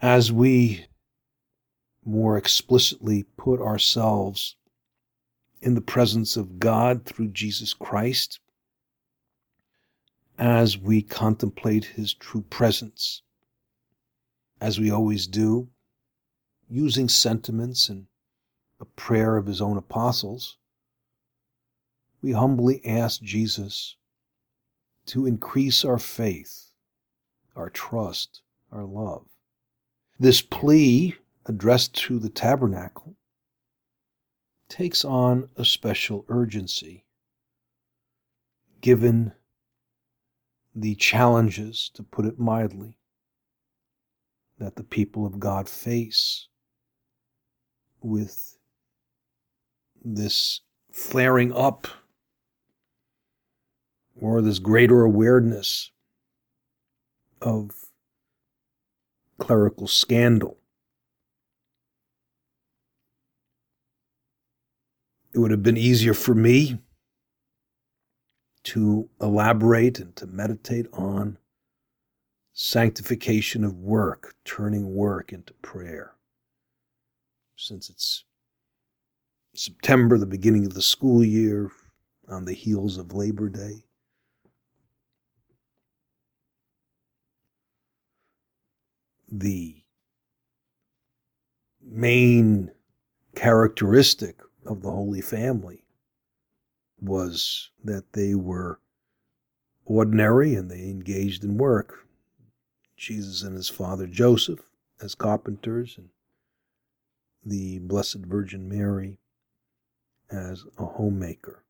as we more explicitly put ourselves in the presence of God through Jesus Christ, as we contemplate his true presence, as we always do, using sentiments and a prayer of his own apostles, we humbly ask Jesus to increase our faith, our trust, our love. This plea addressed to the tabernacle takes on a special urgency given the challenges, to put it mildly, that the people of God face with this flaring up or this greater awareness of clerical scandal. It would have been easier for me to elaborate and to meditate on sanctification of work, turning work into prayer. Since it's September, the beginning of the school year, on the heels of Labor Day. The main characteristic of the Holy Family was that they were ordinary and they engaged in work. Jesus and his father Joseph as carpenters, and the Blessed Virgin Mary as a homemaker.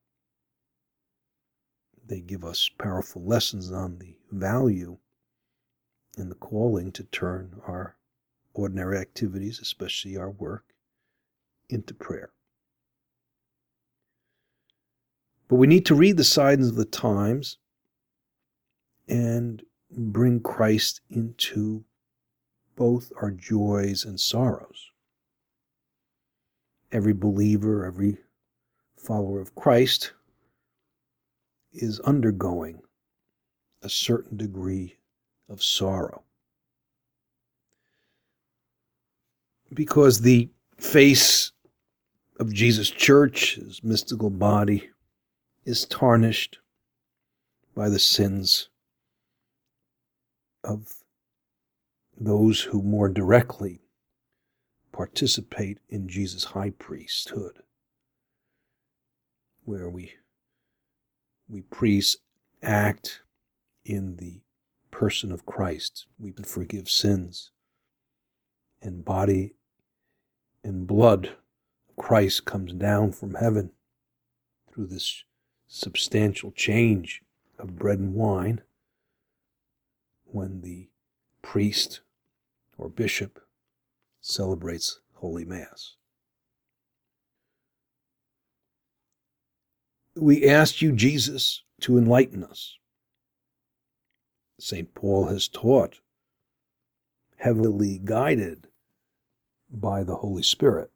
They give us powerful lessons on the value in the calling to turn our ordinary activities, especially our work, into prayer. But we need to read the signs of the times and bring Christ into both our joys and sorrows. Every believer, every follower of Christ is undergoing a certain degree of sorrow. Because the face of Jesus' church, his mystical body, is tarnished by the sins of those who more directly participate in Jesus' high priesthood, where we, we priests act in the person of Christ. We can forgive sins. And body and blood Christ comes down from heaven through this substantial change of bread and wine when the priest or bishop celebrates Holy Mass. We ask you, Jesus, to enlighten us St. Paul has taught, heavily guided by the Holy Spirit,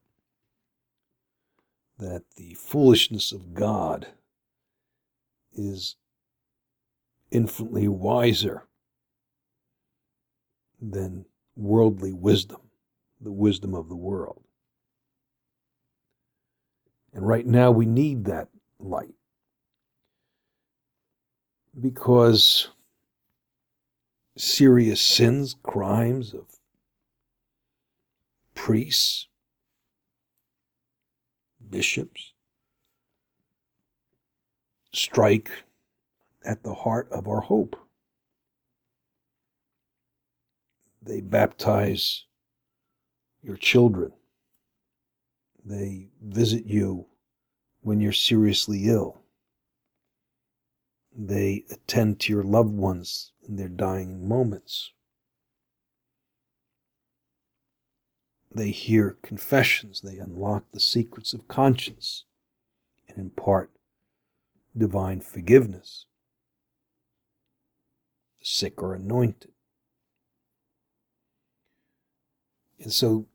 that the foolishness of God is infinitely wiser than worldly wisdom, the wisdom of the world. And right now we need that light because serious sins, crimes of priests, bishops, strike at the heart of our hope. They baptize your children. They visit you when you're seriously ill. They attend to your loved ones in their dying moments. They hear confessions. They unlock the secrets of conscience and impart divine forgiveness. The sick are anointed. And so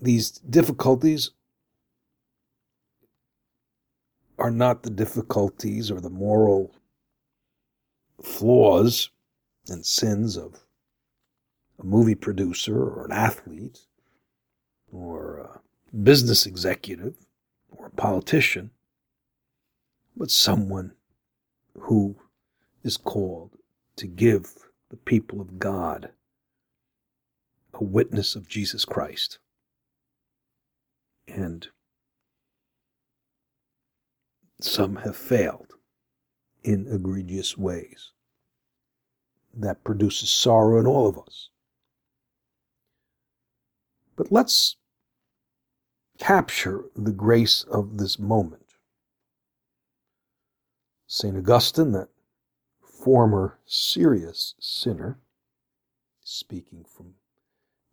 these difficulties are not the difficulties or the moral flaws and sins of a movie producer or an athlete or a business executive or a politician, but someone who is called to give the people of God a witness of Jesus Christ. And some have failed in egregious ways. That produces sorrow in all of us. But let's capture the grace of this moment. St. Augustine, that former serious sinner, speaking from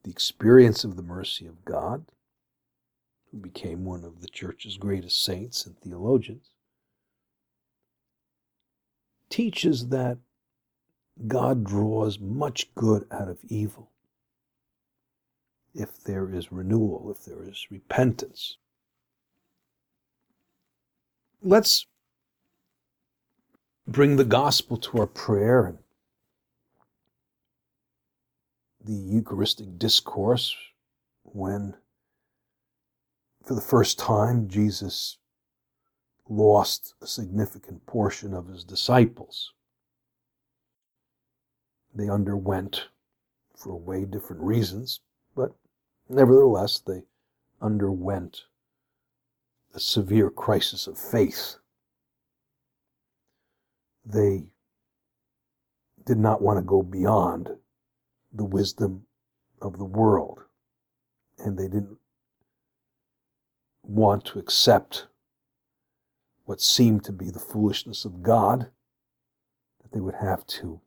the experience of the mercy of God, who became one of the church's greatest saints and theologians, teaches that God draws much good out of evil if there is renewal, if there is repentance. Let's bring the gospel to our prayer and the Eucharistic discourse when, for the first time, Jesus lost a significant portion of his disciples. They underwent, for way different reasons, but nevertheless, they underwent a severe crisis of faith. They did not want to go beyond the wisdom of the world, and they didn't want to accept what seemed to be the foolishness of God, that they would have to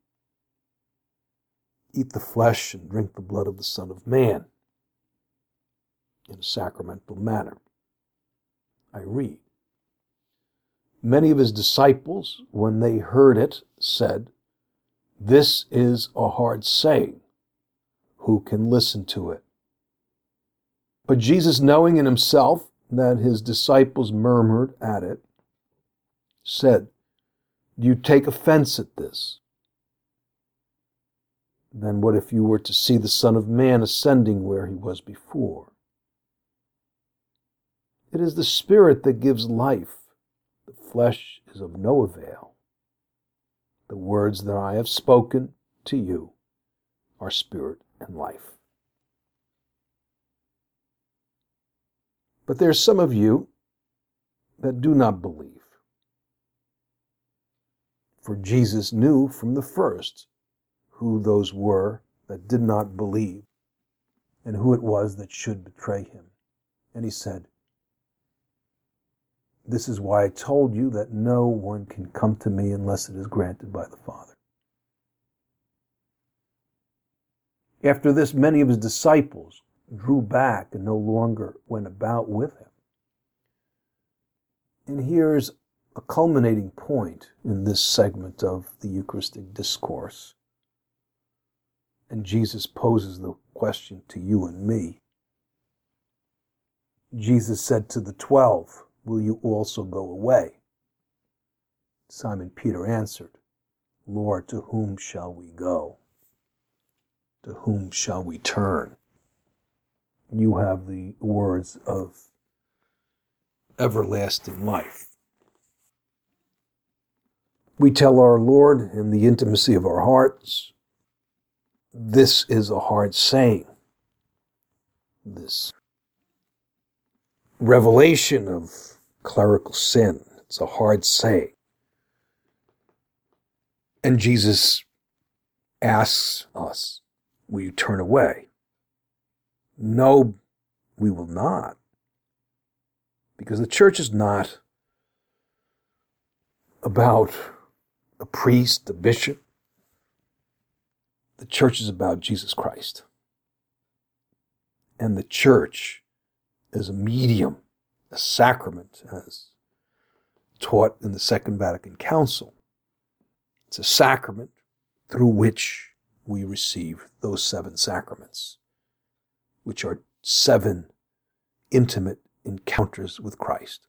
eat the flesh and drink the blood of the Son of Man in a sacramental manner. I read. Many of his disciples, when they heard it, said, This is a hard saying. Who can listen to it? But Jesus, knowing in himself that his disciples murmured at it, said, Do you take offense at this? Then what if you were to see the Son of Man ascending where he was before? It is the Spirit that gives life. The flesh is of no avail. The words that I have spoken to you are spirit and life. But there are some of you that do not believe. For Jesus knew from the first who those were that did not believe and who it was that should betray him. And he said, This is why I told you that no one can come to me unless it is granted by the Father. After this, many of his disciples drew back and no longer went about with him. And here's a culminating point in this segment of the Eucharistic discourse. And Jesus poses the question to you and me. Jesus said to the twelve, Will you also go away? Simon Peter answered, Lord, to whom shall we go? To whom shall we turn? You have the words of everlasting life. We tell our Lord in the intimacy of our hearts, this is a hard saying. This revelation of clerical sin. It's a hard saying. And Jesus asks us, Will you turn away? No, we will not. Because the church is not about a priest, a bishop. The church is about Jesus Christ. and the church is a medium, a sacrament, as taught in the Second Vatican Council. It's a sacrament through which we receive those seven sacraments, which are seven intimate encounters with Christ.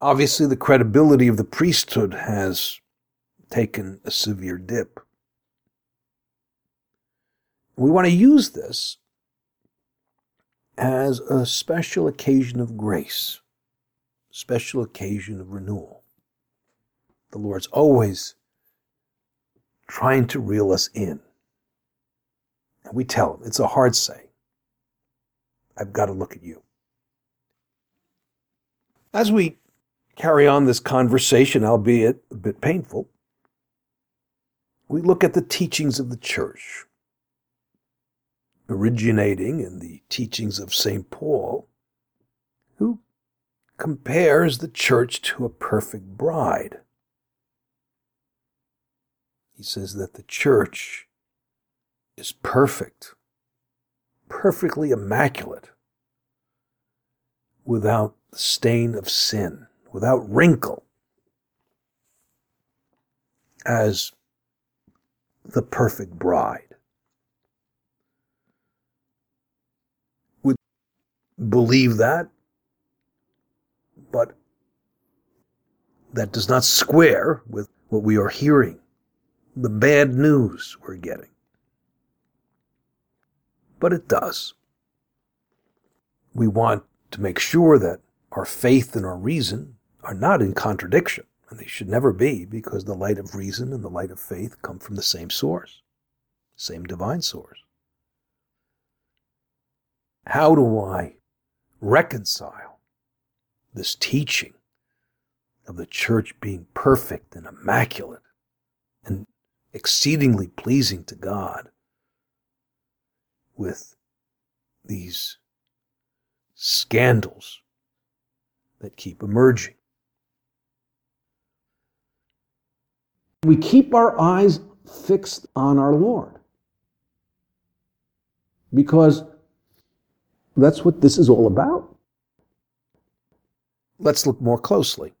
Obviously, the credibility of the priesthood has taken a severe dip. We want to use this as a special occasion of grace, special occasion of renewal. The Lord's always trying to reel us in. And we tell him, it's a hard say. I've got to look at you. As we carry on this conversation, albeit a bit painful, we look at the teachings of the church, originating in the teachings of St. Paul, who compares the church to a perfect bride. He says that the church is perfect, perfectly immaculate, without the stain of sin without wrinkle as the perfect bride. Would believe that, but that does not square with what we are hearing, the bad news we're getting. But it does. We want to make sure that our faith and our reason are not in contradiction, and they should never be, because the light of reason and the light of faith come from the same source, same divine source. How do I reconcile this teaching of the church being perfect and immaculate and exceedingly pleasing to God with these scandals that keep emerging? We keep our eyes fixed on our Lord. Because that's what this is all about. Let's look more closely.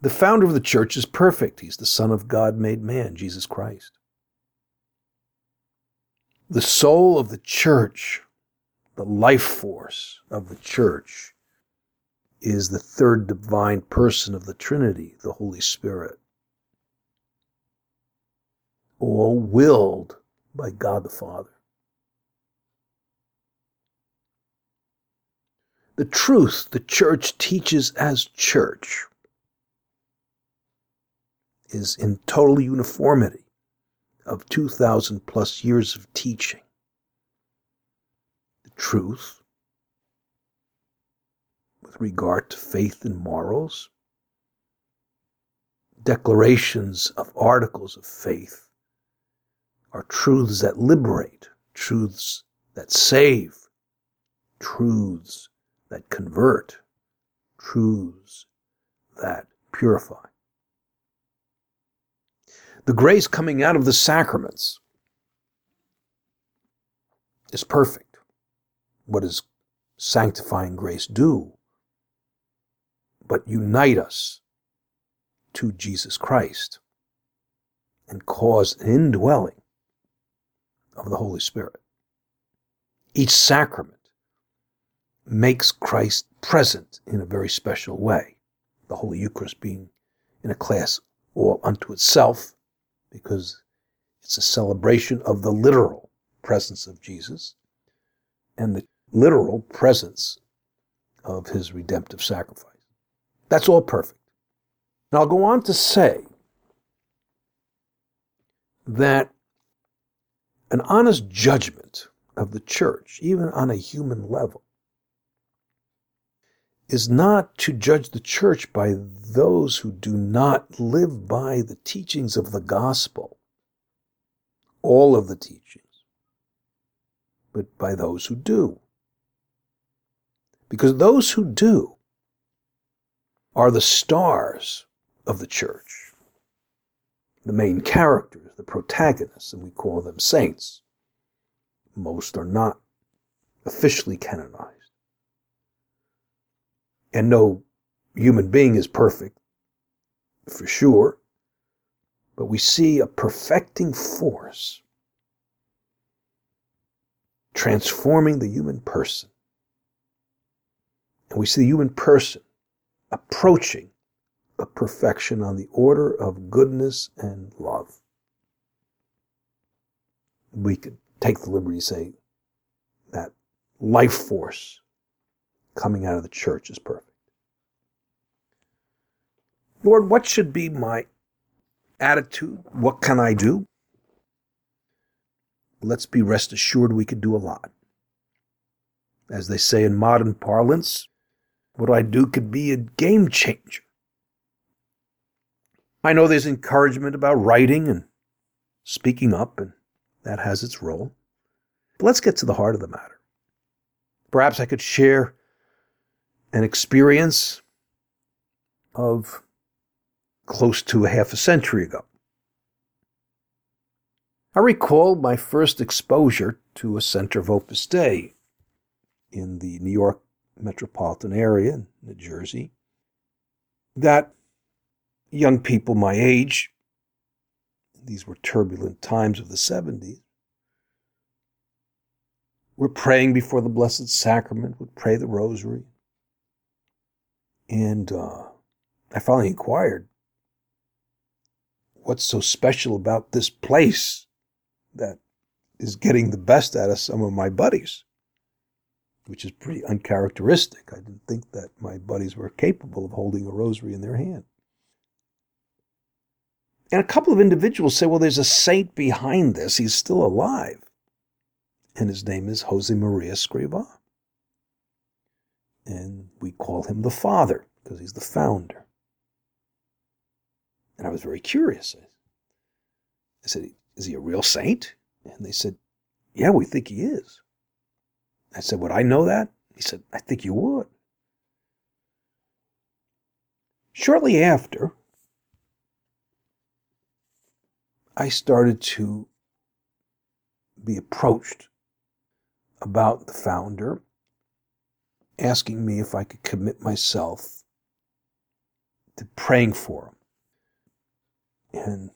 The founder of the church is perfect. He's the Son of God made man, Jesus Christ. The soul of the church, the life force of the church, is the third divine person of the Trinity, the Holy Spirit all willed by God the Father. The truth the church teaches as church is in total uniformity of 2,000 plus years of teaching. The truth with regard to faith and morals, declarations of articles of faith, are truths that liberate, truths that save, truths that convert, truths that purify. The grace coming out of the sacraments is perfect. What does sanctifying grace do? But unite us to Jesus Christ and cause an indwelling of the Holy Spirit. Each sacrament makes Christ present in a very special way. The Holy Eucharist being in a class all unto itself because it's a celebration of the literal presence of Jesus and the literal presence of his redemptive sacrifice. That's all perfect. Now I'll go on to say that an honest judgment of the church, even on a human level, is not to judge the church by those who do not live by the teachings of the gospel, all of the teachings, but by those who do. Because those who do are the stars of the church. The main characters, the protagonists, and we call them saints. Most are not officially canonized. And no human being is perfect, for sure, but we see a perfecting force transforming the human person. And we see the human person approaching a perfection on the order of goodness and love. We could take the liberty to say that life force coming out of the church is perfect. Lord, what should be my attitude? What can I do? Let's be rest assured we could do a lot. As they say in modern parlance, what I do could be a game changer. I know there's encouragement about writing and speaking up, and that has its role. But let's get to the heart of the matter. Perhaps I could share an experience of close to a half a century ago. I recall my first exposure to a center of Opus Dei in the New York metropolitan area in New Jersey that young people my age, these were turbulent times of the 70s, were praying before the Blessed Sacrament, would pray the Rosary. And uh, I finally inquired, what's so special about this place that is getting the best out of some of my buddies? Which is pretty uncharacteristic. I didn't think that my buddies were capable of holding a rosary in their hand. And a couple of individuals say, well, there's a saint behind this. He's still alive. And his name is Jose Maria Escriva. And we call him the father because he's the founder. And I was very curious. I said, Is he a real saint? And they said, Yeah, we think he is. I said, Would I know that? He said, I think you would. Shortly after, I started to be approached about the founder, asking me if I could commit myself to praying for him. And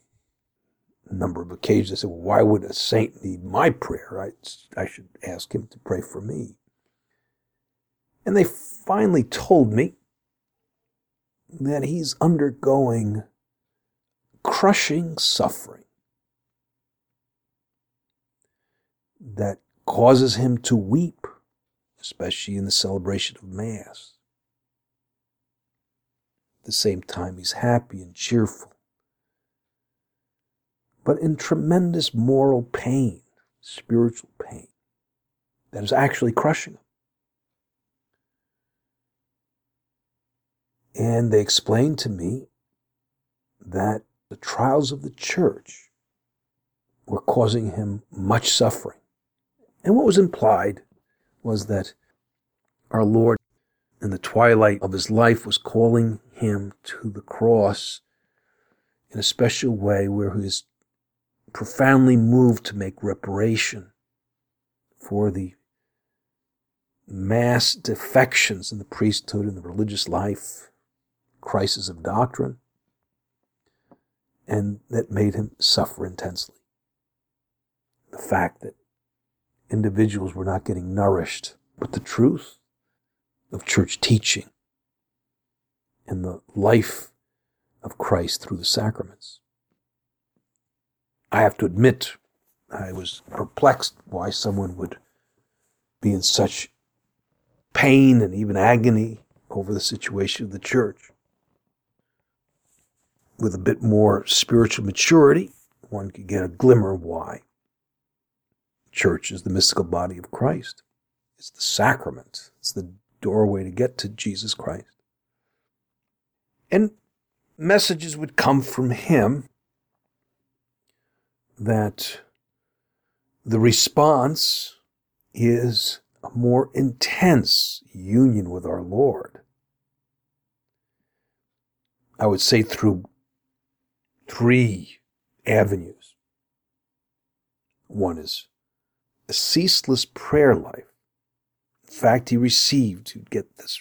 a number of occasions I said, well, why would a saint need my prayer? I, I should ask him to pray for me. And they finally told me that he's undergoing crushing suffering. That causes him to weep, especially in the celebration of Mass. At the same time, he's happy and cheerful, but in tremendous moral pain, spiritual pain, that is actually crushing him. And they explained to me that the trials of the church were causing him much suffering. And what was implied was that our Lord, in the twilight of his life, was calling him to the cross in a special way where he is profoundly moved to make reparation for the mass defections in the priesthood and the religious life, crisis of doctrine, and that made him suffer intensely. The fact that individuals were not getting nourished with the truth of church teaching and the life of Christ through the sacraments. I have to admit, I was perplexed why someone would be in such pain and even agony over the situation of the church. With a bit more spiritual maturity, one could get a glimmer of why. Church is the mystical body of Christ. It's the sacrament. It's the doorway to get to Jesus Christ. And messages would come from him that the response is a more intense union with our Lord. I would say through three avenues. One is a ceaseless prayer life. In fact, he received, to get this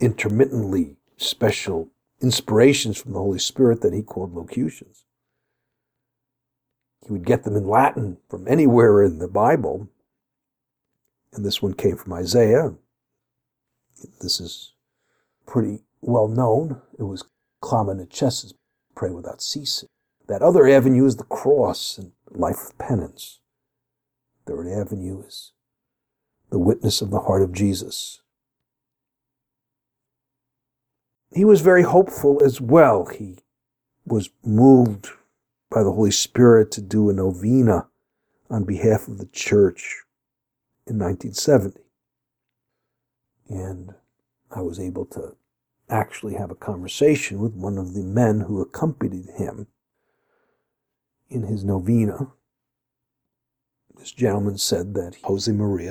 intermittently special inspirations from the Holy Spirit that he called locutions. He would get them in Latin from anywhere in the Bible. And this one came from Isaiah. This is pretty well known. It was clama ne cesses, pray without ceasing. That other avenue is the cross and life of penance. Third avenue is the witness of the heart of Jesus. He was very hopeful as well. He was moved by the Holy Spirit to do a novena on behalf of the church in 1970. And I was able to actually have a conversation with one of the men who accompanied him in his novena. This gentleman said that Jose Maria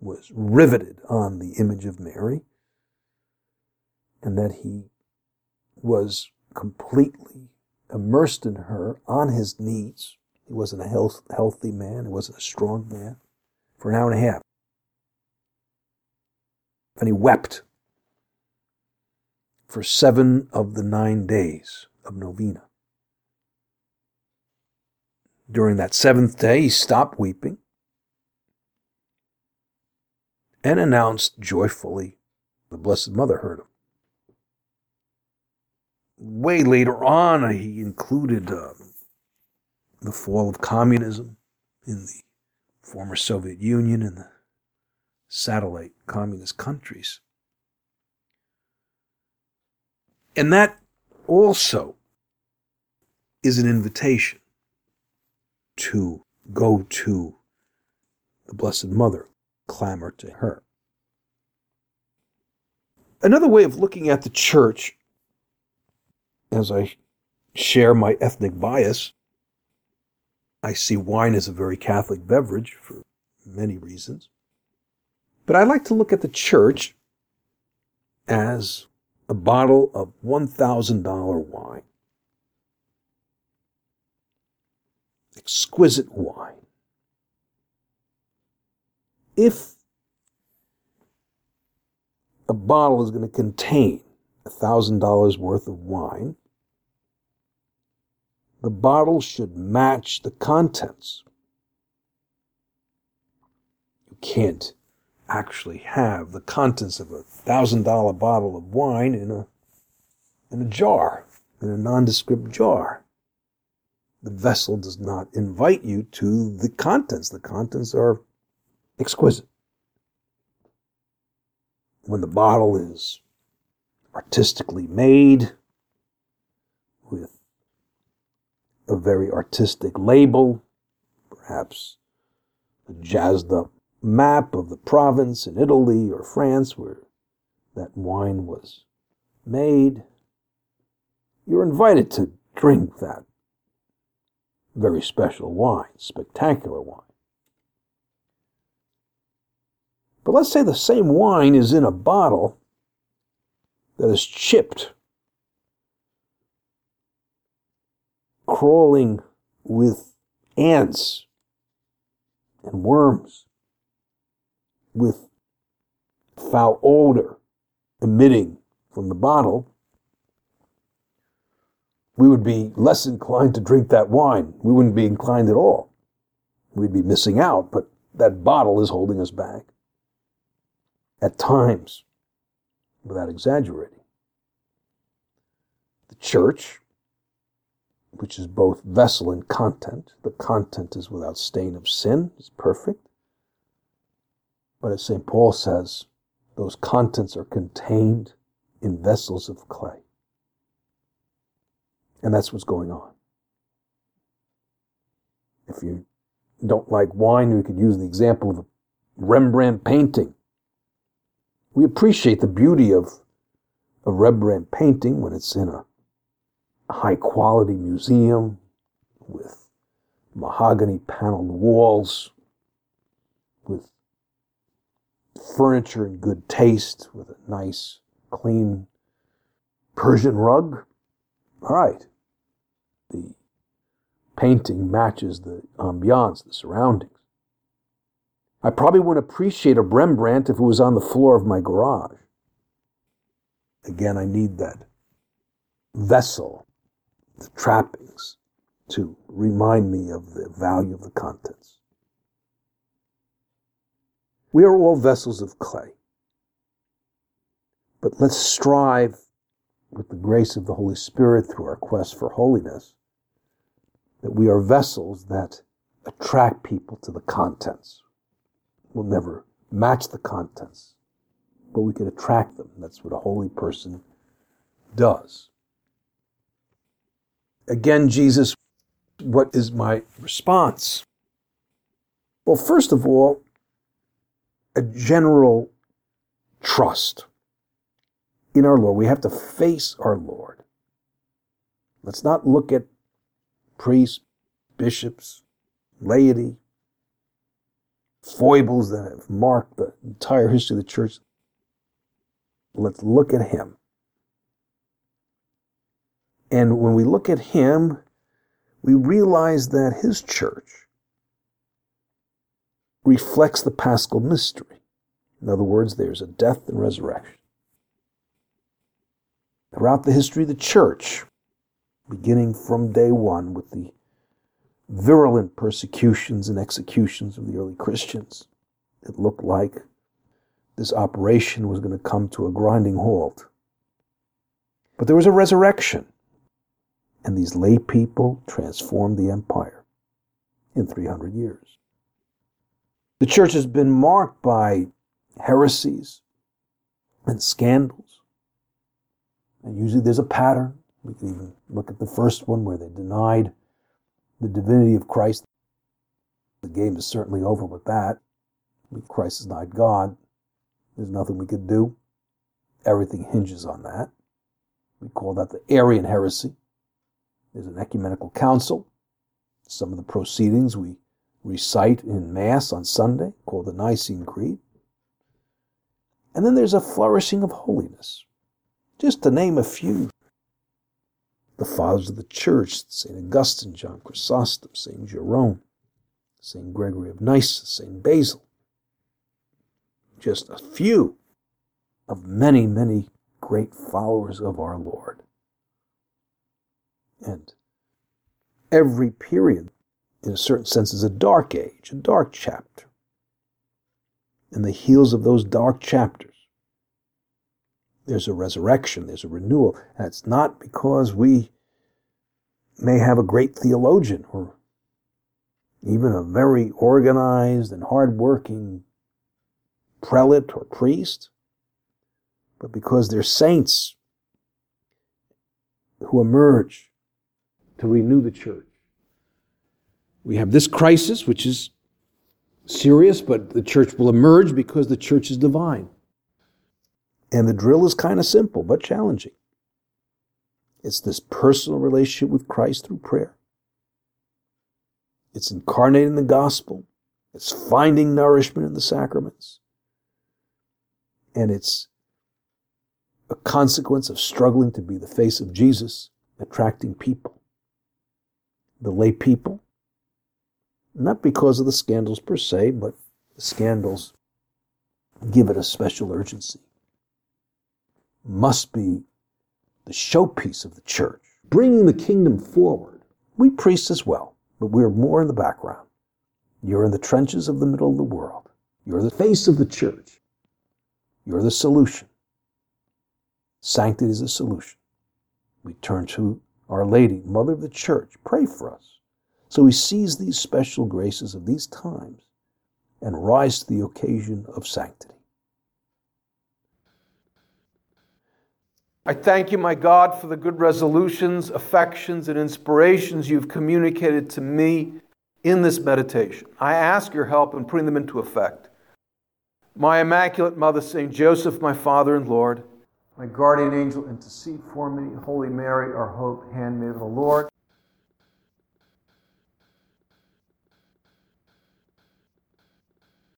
was riveted on the image of Mary and that he was completely immersed in her on his knees. He wasn't a health, healthy man, he wasn't a strong man, for an hour and a half. And he wept for seven of the nine days of novena. During that seventh day, he stopped weeping and announced joyfully the Blessed Mother heard him way later on, he included uh, the fall of communism in the former Soviet Union and the satellite communist countries. And that also is an invitation to go to the Blessed Mother, clamor to her. Another way of looking at the church as I share my ethnic bias, I see wine as a very Catholic beverage for many reasons. But I like to look at the church as a bottle of $1,000 wine. Exquisite wine. If a bottle is going to contain a $1,000 worth of wine, the bottle should match the contents. You can't actually have the contents of a thousand dollar bottle of wine in a in a jar, in a nondescript jar. The vessel does not invite you to the contents. The contents are exquisite. When the bottle is artistically made with a very artistic label, perhaps a jazzed up map of the province in Italy or France where that wine was made. You're invited to drink that very special wine, spectacular wine. But let's say the same wine is in a bottle that is chipped, crawling with ants and worms, with foul odor emitting from the bottle, we would be less inclined to drink that wine. We wouldn't be inclined at all. We'd be missing out, but that bottle is holding us back. At times, without exaggerating. The church, which is both vessel and content, the content is without stain of sin, is perfect. But as St. Paul says, those contents are contained in vessels of clay. And that's what's going on. If you don't like wine, we could use the example of a Rembrandt painting. We appreciate the beauty of a Rembrandt painting when it's in a high quality museum with mahogany paneled walls, with furniture in good taste, with a nice, clean Persian rug. All right. The painting matches the ambiance, the surroundings. I probably wouldn't appreciate a Rembrandt if it was on the floor of my garage. Again, I need that vessel, the trappings, to remind me of the value of the contents. We are all vessels of clay. But let's strive with the grace of the Holy Spirit through our quest for holiness that we are vessels that attract people to the contents. We'll never match the contents, but we can attract them. That's what a holy person does. Again, Jesus, what is my response? Well, first of all, a general trust in our Lord. We have to face our Lord. Let's not look at priests, bishops, laity, foibles that have marked the entire history of the church. Let's look at him. And when we look at him, we realize that his church reflects the paschal mystery. In other words, there's a death and resurrection. Throughout the history of the church, beginning from day one with the virulent persecutions and executions of the early Christians, it looked like this operation was going to come to a grinding halt. But there was a resurrection, and these lay people transformed the empire in 300 years. The church has been marked by heresies and scandals, and usually there's a pattern. We can even look at the first one where they denied the divinity of Christ. The game is certainly over with that. Christ is not God. There's nothing we could do. Everything hinges on that. We call that the Arian heresy. There's an ecumenical council. Some of the proceedings we recite in Mass on Sunday, called the Nicene Creed. And then there's a flourishing of holiness. Just to name a few the fathers of the church, St. Augustine, John Chrysostom, St. Jerome, St. Gregory of Nyssa, St. Basil. Just a few of many, many great followers of our Lord. And every period, in a certain sense, is a dark age, a dark chapter. In the heels of those dark chapters, there's a resurrection, there's a renewal. And it's not because we may have a great theologian or even a very organized and hardworking prelate or priest, but because they're saints who emerge to renew the church. We have this crisis, which is serious, but the church will emerge because the church is divine. And the drill is kind of simple, but challenging. It's this personal relationship with Christ through prayer. It's incarnating the gospel. It's finding nourishment in the sacraments. And it's a consequence of struggling to be the face of Jesus, attracting people. The lay people, not because of the scandals per se, but the scandals give it a special urgency must be the showpiece of the church, bringing the kingdom forward. We priests as well, but we're more in the background. You're in the trenches of the middle of the world. You're the face of the church. You're the solution. Sanctity is the solution. We turn to Our Lady, Mother of the Church. Pray for us. So we seize these special graces of these times and rise to the occasion of sanctity. I thank you, my God, for the good resolutions, affections, and inspirations you've communicated to me in this meditation. I ask your help in putting them into effect. My Immaculate Mother, St. Joseph, my Father and Lord, my guardian angel, intercede for me. Holy Mary, our hope, handmaid of the Lord.